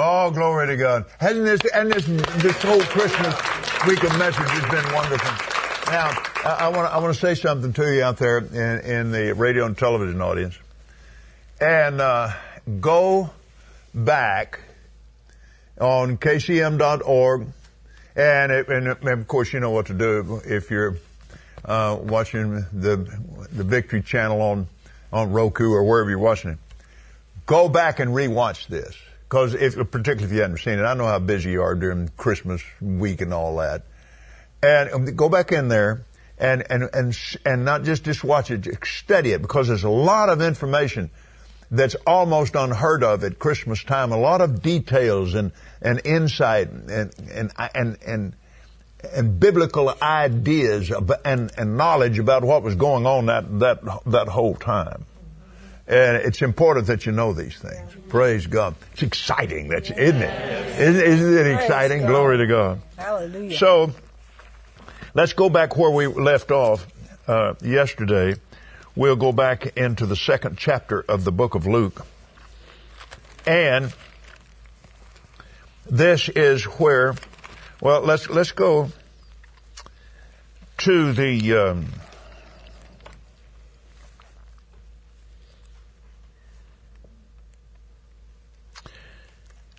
Oh, glory to God. Hasn't this, and this, this whole Christmas week of message has been wonderful. Now, I want to, I want to say something to you out there in, in the radio and television audience. And, uh, go back on kcm.org and, it, and, of course you know what to do if you're, uh, watching the, the Victory channel on, on Roku or wherever you're watching it. Go back and rewatch this. Cause if, particularly if you haven't seen it, I know how busy you are during Christmas week and all that. And um, go back in there and, and, and, and not just, just watch it, study it because there's a lot of information that's almost unheard of at Christmas time. A lot of details and, and insight and, and, and, and, and biblical ideas and, and knowledge about what was going on that, that, that whole time. And it's important that you know these things. Praise God. It's exciting, that's, isn't it? Isn't, isn't it exciting? Glory to God. Hallelujah. So, let's go back where we left off uh, yesterday. We'll go back into the second chapter of the book of Luke. And this is where, well, let's, let's go to the, um,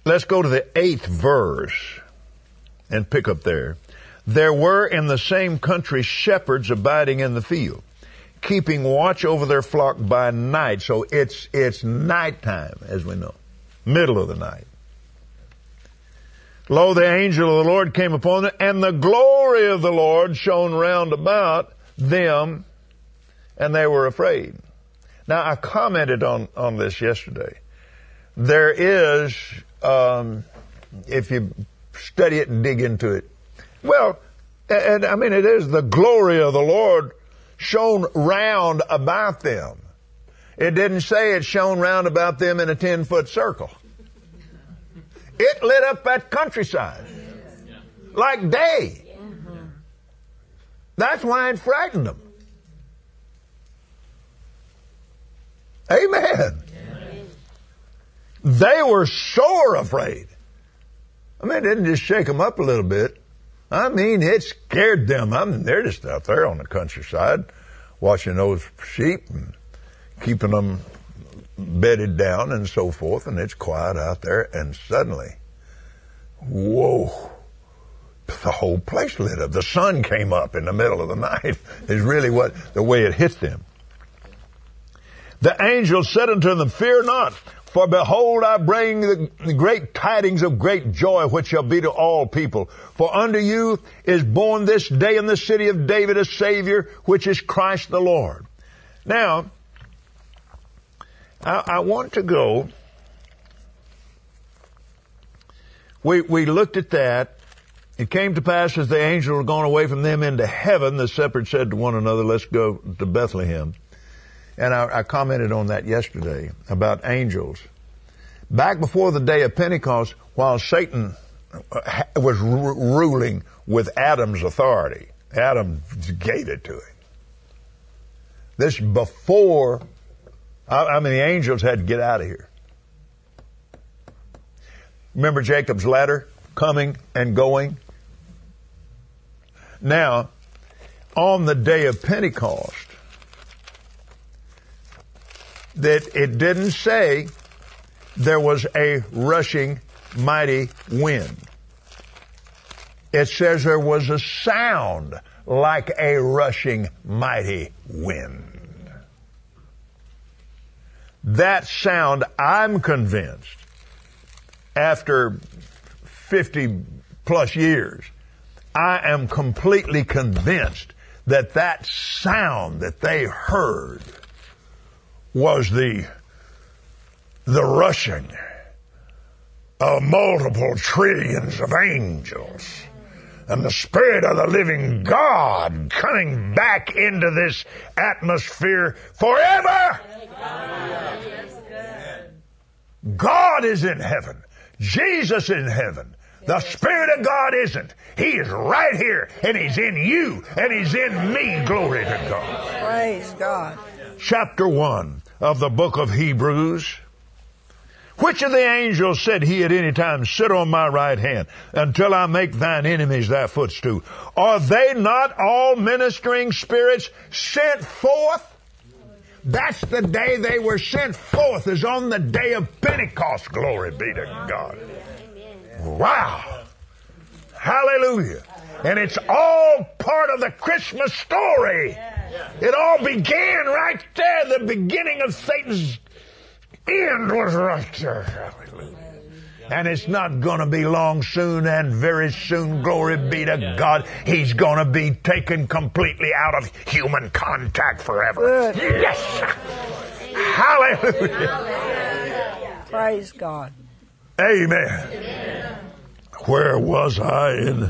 Let's go to the eighth verse and pick up there. There were in the same country shepherds abiding in the field, keeping watch over their flock by night. So it's, it's nighttime, as we know. Middle of the night. Lo, the angel of the Lord came upon them, and the glory of the Lord shone round about them, and they were afraid. Now, I commented on, on this yesterday. There is um, if you study it and dig into it. Well, and I mean, it is the glory of the Lord shone round about them. It didn't say it shone round about them in a 10 foot circle. It lit up that countryside like day. That's why it frightened them. Amen. They were sore afraid. I mean, it didn't just shake them up a little bit. I mean, it scared them. I mean, they're just out there on the countryside watching those sheep and keeping them bedded down and so forth, and it's quiet out there, and suddenly, whoa, the whole place lit up. The sun came up in the middle of the night, is really what, the way it hit them. The angel said unto them, Fear not, for behold, I bring the great tidings of great joy, which shall be to all people. For unto you is born this day in the city of David a Savior, which is Christ the Lord. Now, I, I want to go. We, we looked at that. It came to pass as the angels were gone away from them into heaven, the shepherds said to one another, let's go to Bethlehem and I, I commented on that yesterday about angels. Back before the day of Pentecost, while Satan uh, was r- ruling with Adam's authority, Adam gave it to him. This before, I, I mean, the angels had to get out of here. Remember Jacob's ladder coming and going? Now, on the day of Pentecost, that it didn't say there was a rushing mighty wind. It says there was a sound like a rushing mighty wind. That sound, I'm convinced, after 50 plus years, I am completely convinced that that sound that they heard was the, the rushing of multiple trillions of angels and the Spirit of the living God coming back into this atmosphere forever. God is in heaven. Jesus is in heaven. The Spirit of God isn't. He is right here, and He's in you, and He's in me. Glory to God. Praise God chapter 1 of the book of Hebrews, Which of the angels said he at any time, sit on my right hand until I make thine enemies thy footstool? Are they not all ministering spirits sent forth? That's the day they were sent forth is on the day of Pentecost. Glory be to God. Wow. Hallelujah. And it's all part of the Christmas story. It all began right there. The beginning of Satan's end was right there. Hallelujah. And it's not going to be long soon and very soon, glory be to God, he's going to be taken completely out of human contact forever. Yes! Hallelujah! Praise God. Amen. Where was I in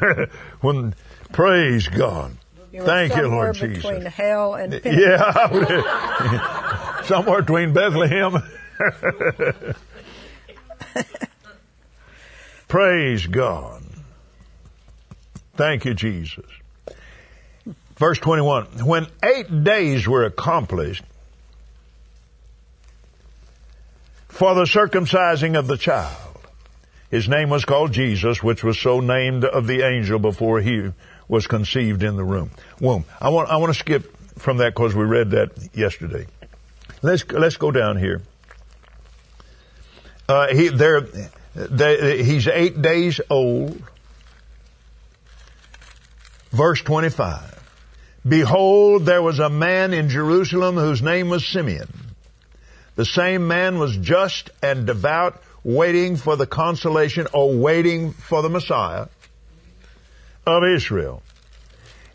when praise God. You Thank you, somewhere Lord between Jesus. hell and Yeah, somewhere between Bethlehem. Praise God. Thank you, Jesus. Verse 21. When eight days were accomplished for the circumcising of the child, his name was called Jesus, which was so named of the angel before he was conceived in the room, womb. I want, I want to skip from that because we read that yesterday. Let's, let's go down here. Uh, he, there, they, he's eight days old. Verse 25. Behold, there was a man in Jerusalem whose name was Simeon. The same man was just and devout, waiting for the consolation or waiting for the Messiah of Israel.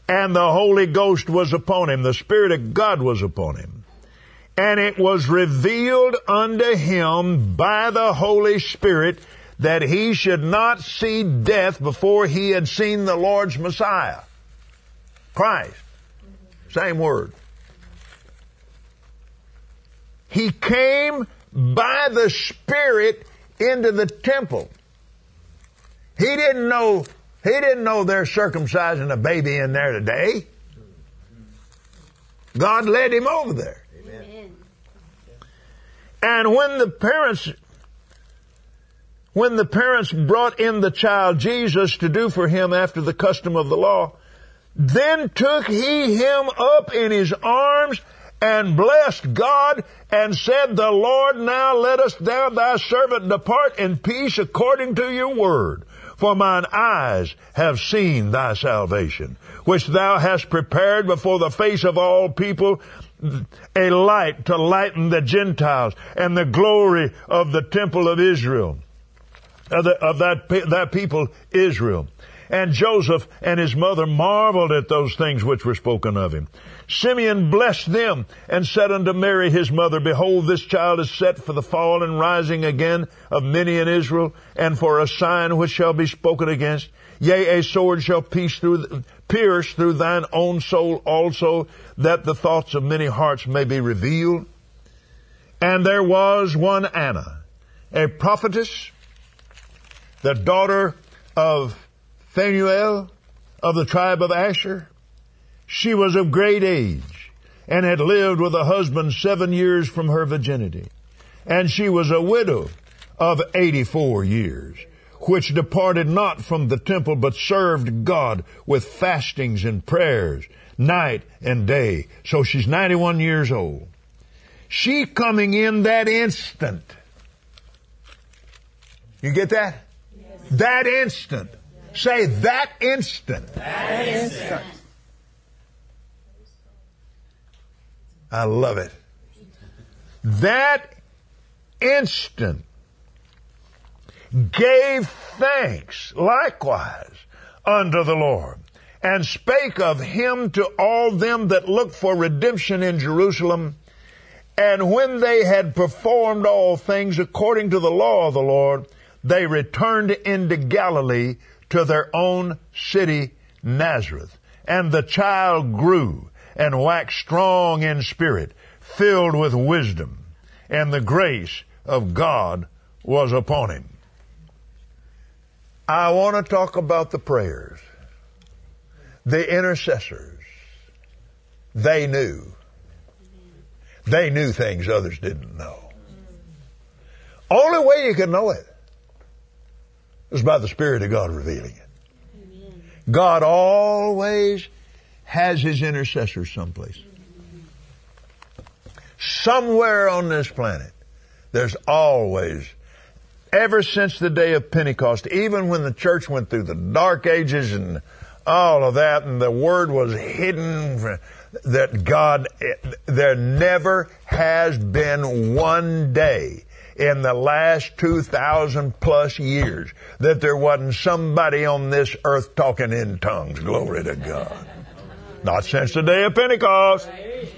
And the Holy Ghost was upon him. The Spirit of God was upon him. And it was revealed unto him by the Holy Spirit that he should not see death before he had seen the Lord's Messiah. Christ. Same word. He came by the Spirit into the temple. He didn't know, he didn't know they're circumcising a baby in there today. God led him over there. And when the parents, when the parents brought in the child Jesus to do for him after the custom of the law, then took he him up in his arms and blessed God and said, The Lord now let us thou thy servant depart in peace according to your word. For mine eyes have seen thy salvation, which thou hast prepared before the face of all people, a light to lighten the Gentiles and the glory of the temple of Israel, of, the, of that, that people Israel. And Joseph and his mother marveled at those things which were spoken of him. Simeon blessed them and said unto Mary his mother, Behold, this child is set for the fall and rising again of many in Israel, and for a sign which shall be spoken against. Yea, a sword shall pierce through, pierce through thine own soul also, that the thoughts of many hearts may be revealed. And there was one Anna, a prophetess, the daughter of Phanuel of the tribe of Asher. She was of great age and had lived with a husband seven years from her virginity. And she was a widow of 84 years, which departed not from the temple, but served God with fastings and prayers night and day. So she's 91 years old. She coming in that instant. You get that? That instant. Say that instant. That instant. I love it. That instant gave thanks likewise unto the Lord and spake of him to all them that looked for redemption in Jerusalem. And when they had performed all things according to the law of the Lord, they returned into Galilee to their own city, Nazareth. And the child grew and waxed strong in spirit, filled with wisdom, and the grace of God was upon him. I want to talk about the prayers. The intercessors. They knew. They knew things others didn't know. Only way you can know it is by the Spirit of God revealing it. God always has his intercessors someplace. Somewhere on this planet, there's always, ever since the day of Pentecost, even when the church went through the dark ages and all of that, and the word was hidden, that God, eh, there never has been one day in the last 2,000 plus years that there wasn't somebody on this earth talking in tongues. Glory to God. Not since the day of Pentecost.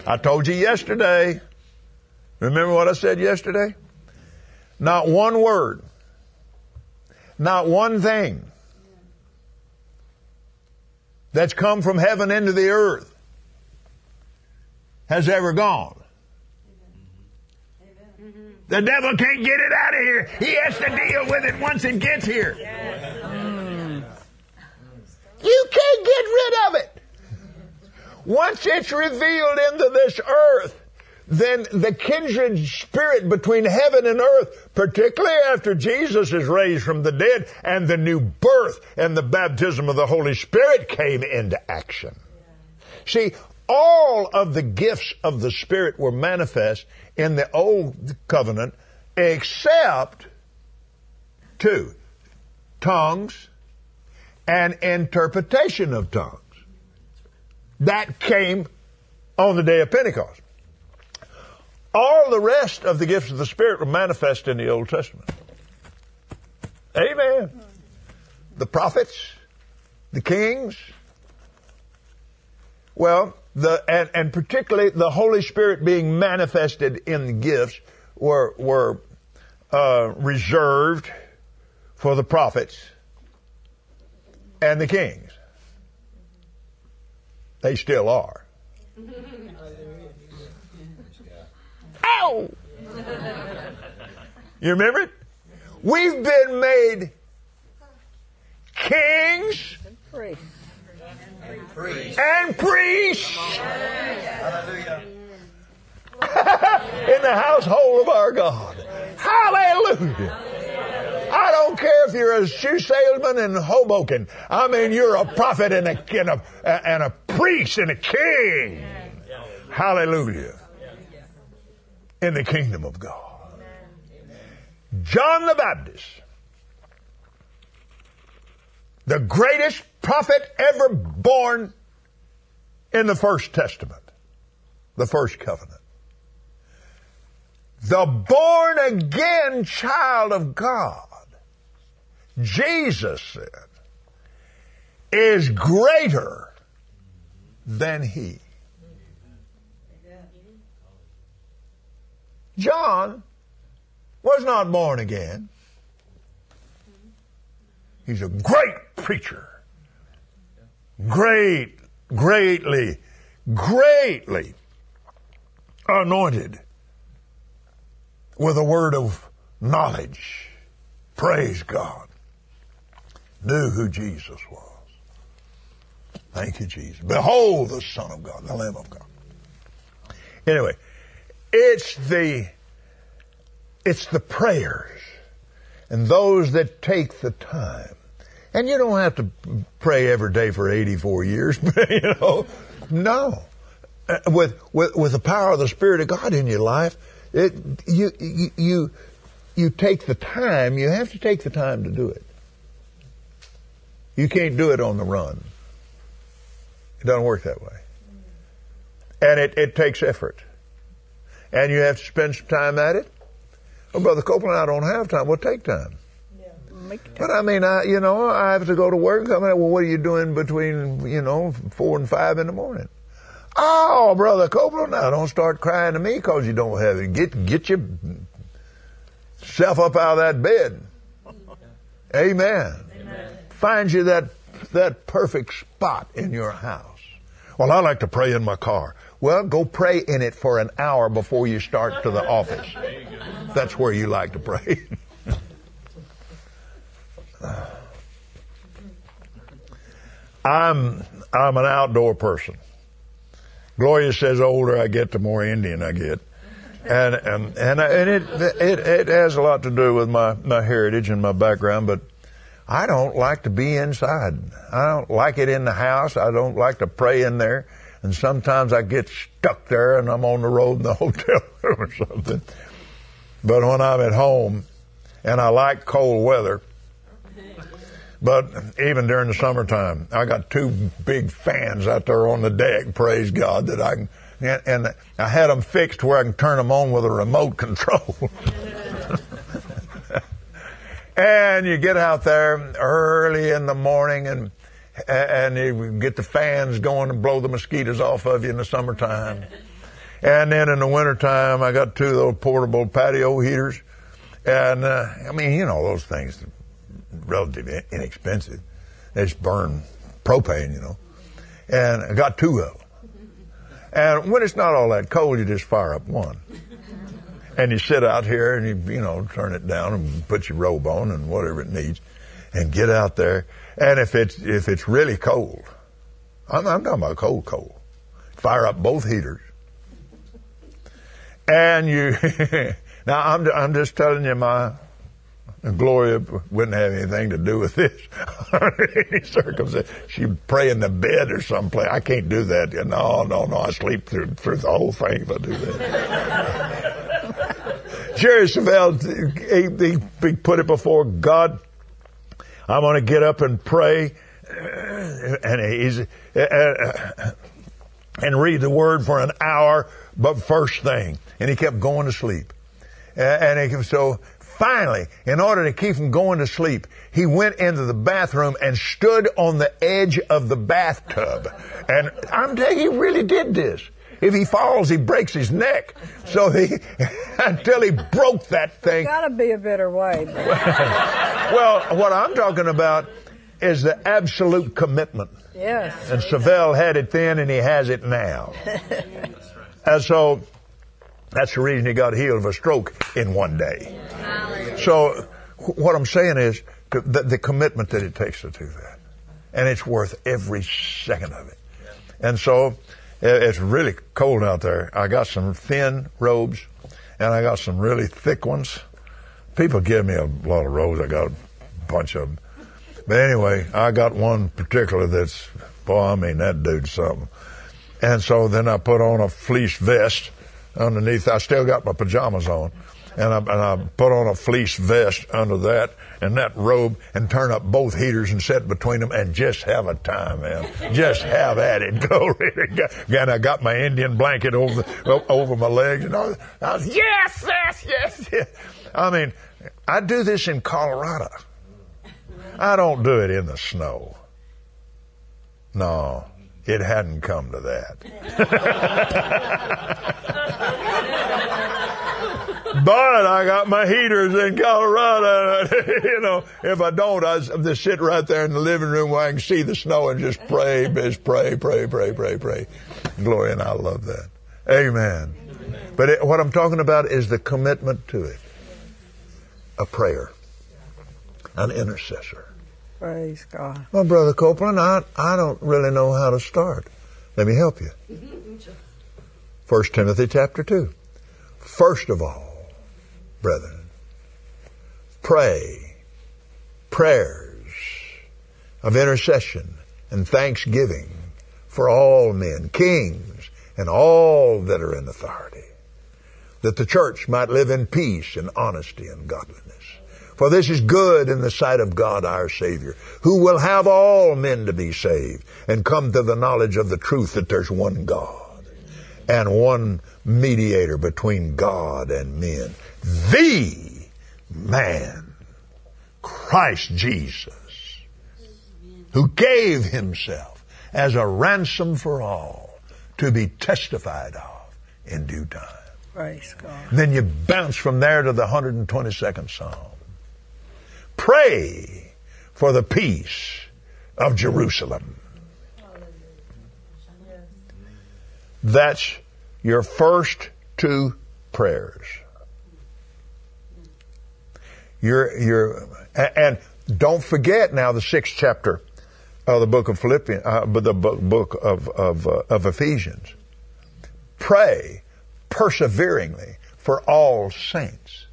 I told you yesterday. Remember what I said yesterday? Not one word. Not one thing that's come from heaven into the earth has ever gone. The devil can't get it out of here. He has to deal with it once it gets here. You can't get rid of it. Once it's revealed into this earth, then the kindred spirit between heaven and earth, particularly after Jesus is raised from the dead and the new birth and the baptism of the Holy Spirit came into action. See, all of the gifts of the Spirit were manifest in the old covenant except two, tongues and interpretation of tongues. That came on the day of Pentecost. All the rest of the gifts of the Spirit were manifest in the Old Testament. Amen. The prophets, the kings. Well, the, and, and particularly the Holy Spirit being manifested in the gifts were, were uh, reserved for the prophets and the kings. They still are. Ow! You remember it? We've been made kings and priests in the household of our God. Hallelujah. I don't care if you're a shoe salesman in Hoboken. I mean, you're a prophet and a, and a, and a priest and a king. Hallelujah. In the kingdom of God. John the Baptist, the greatest prophet ever born in the First Testament, the First Covenant. The born again child of God, Jesus said, is greater than he. John was not born again. He's a great preacher. Great, greatly, greatly anointed with a word of knowledge. Praise God. Knew who Jesus was. Thank you, Jesus. Behold the Son of God, the Lamb of God. Anyway, it's the, it's the prayers and those that take the time. And you don't have to pray every day for 84 years, you know. No. Uh, with, with, with the power of the Spirit of God in your life, it, you, you, you, you take the time, you have to take the time to do it. You can't do it on the run. It doesn't work that way. And it, it takes effort. And you have to spend some time at it. Well, Brother Copeland, I don't have time. Well, take time. But I mean, I, you know, I have to go to work. I mean, well, what are you doing between, you know, four and five in the morning? Oh, brother Copeland, now don't start crying to me because you don't have it. Get get yourself up out of that bed. Amen. Amen. Find you that that perfect spot in your house. Well, I like to pray in my car. Well, go pray in it for an hour before you start to the office. That's where you like to pray. I'm I'm an outdoor person. Gloria says, the older I get, the more Indian I get. and and and, and it, it it has a lot to do with my my heritage and my background, but I don't like to be inside. I don't like it in the house. I don't like to pray in there. And sometimes I get stuck there and I'm on the road in the hotel or something. But when I'm at home, and I like cold weather, but even during the summertime, I got two big fans out there on the deck, praise God, that I can, and, I had them fixed where I can turn them on with a remote control. and you get out there early in the morning and and you get the fans going and blow the mosquitoes off of you in the summertime. And then in the wintertime, I got two of those portable patio heaters. And, uh, I mean, you know, those things relatively inexpensive. They just burn propane, you know. And I got two of them. And when it's not all that cold, you just fire up one. And you sit out here and you, you know, turn it down and put your robe on and whatever it needs and get out there. And if it's, if it's really cold, I'm, I'm talking about cold, cold, fire up both heaters. And you, now I'm, I'm just telling you my, Gloria wouldn't have anything to do with this under any circumstance. She'd pray in the bed or someplace. I can't do that. No, no, no. I sleep through through the whole thing if I do that. Jerry Savelle, he, he put it before God I'm going to get up and pray and he's and read the word for an hour, but first thing, and he kept going to sleep. And he, so finally, in order to keep him going to sleep, he went into the bathroom and stood on the edge of the bathtub. And I'm telling you, he really did this. If he falls, he breaks his neck. So he, until he broke that thing. There's Gotta be a better way. well, what I'm talking about is the absolute commitment. Yes. And Savelle had it then and he has it now. and so that's the reason he got healed of a stroke in one day. So what I'm saying is the, the commitment that it takes to do that. And it's worth every second of it. And so it's really cold out there. I got some thin robes and I got some really thick ones. People give me a lot of robes. I got a bunch of them. But anyway, I got one particular that's, boy, I mean, that dude's something. And so then I put on a fleece vest underneath. I still got my pajamas on and I, and I put on a fleece vest under that and that robe and turn up both heaters and sit between them and just have a time, man. Just have at it. Glory to God. And I got my Indian blanket over over my legs and I was, I was yes, yes, yes, yes. I mean, I do this in Colorado. I don't do it in the snow. No, it hadn't come to that. but I got my heaters in Colorado. you know, if I don't, I just sit right there in the living room where I can see the snow and just pray, just pray, pray, pray, pray, pray. Glory, and I love that. Amen. But it, what I'm talking about is the commitment to it. A prayer. An intercessor. Praise God. Well, Brother Copeland, I, I don't really know how to start. Let me help you. First Timothy chapter 2. First of all, brethren. Pray prayers of intercession and thanksgiving for all men, kings, and all that are in authority, that the church might live in peace and honesty and godliness. For this is good in the sight of God our Savior, who will have all men to be saved and come to the knowledge of the truth that there's one God and one mediator between God and men, the man, Christ Jesus, who gave himself as a ransom for all to be testified of in due time. Praise God. then you bounce from there to the 122nd Psalm. Pray for the peace of Jerusalem. That's your first two prayers. You're, you're, and don't forget now the sixth chapter of the book of Philippians, uh, the book of, of, uh, of Ephesians. Pray perseveringly for all saints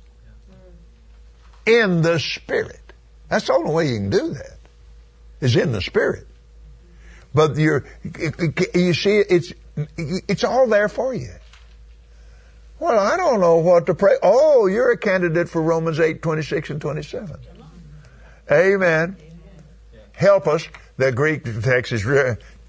in the Spirit. That's the only way you can do that, is in the Spirit. But you're, you see, it's, it's all there for you. Well, I don't know what to pray. Oh, you're a candidate for Romans 8, 26 and 27. Amen. Help us. The Greek text is,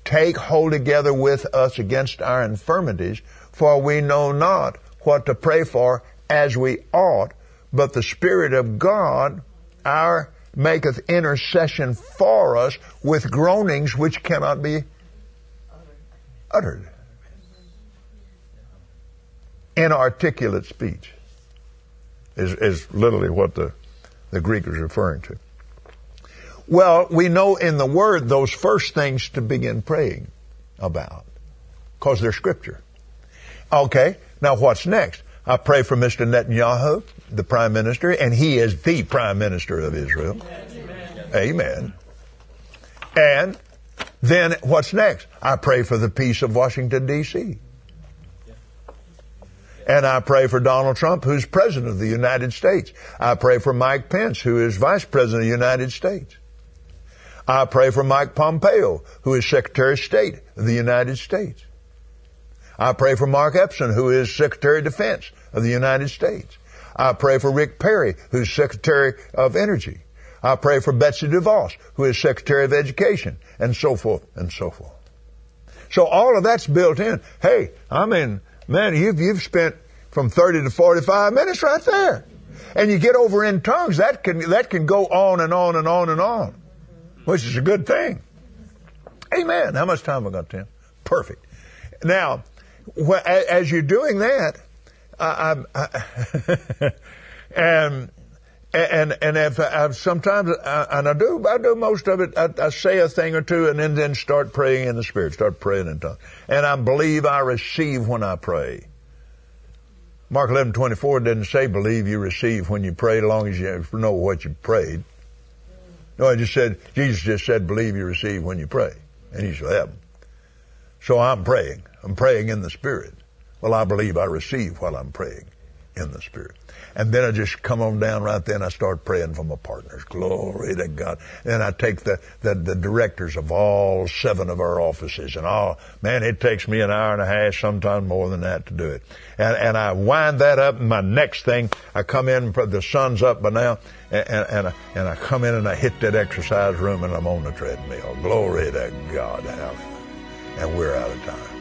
take hold together with us against our infirmities, for we know not what to pray for as we ought, but the Spirit of God, our maketh intercession for us with groanings which cannot be uttered. Inarticulate speech is, is literally what the, the Greek is referring to. Well, we know in the Word those first things to begin praying about because they're Scripture. Okay, now what's next? I pray for Mr. Netanyahu, the Prime Minister, and he is the Prime Minister of Israel. Amen. Amen. And then what's next? I pray for the peace of Washington, D.C. And I pray for Donald Trump, who's President of the United States. I pray for Mike Pence, who is Vice President of the United States. I pray for Mike Pompeo, who is Secretary of State of the United States. I pray for Mark Esper, who is Secretary of Defense of the United States. I pray for Rick Perry, who's Secretary of Energy. I pray for Betsy DeVos, who is Secretary of Education, and so forth and so forth. So all of that's built in. Hey, I mean, man, you've, you've spent from 30 to 45 minutes right there. And you get over in tongues, that can, that can go on and on and on and on, which is a good thing. Amen. How much time have I got, Tim? Perfect. Now, as you're doing that, I, I, and and and if I, sometimes and I do I do most of it I, say a thing or two and then then start praying in the spirit start praying in tongues and I believe I receive when I pray. Mark eleven twenty four didn't say believe you receive when you pray as long as you know what you prayed. No, I just said Jesus just said believe you receive when you pray and you shall have. So I'm praying. I'm praying in the Spirit. Well, I believe I receive while I'm praying in the Spirit. And then I just come on down right then. I start praying for my partners. Glory to God. And I take the, the, the directors of all seven of our offices and all, man, it takes me an hour and a half, sometimes more than that to do it. And, and I wind that up and my next thing, I come in, the sun's up by now, and, and, and, I, and I come in and I hit that exercise room and I'm on the treadmill. Glory to God. Hallelujah. And we're out of time.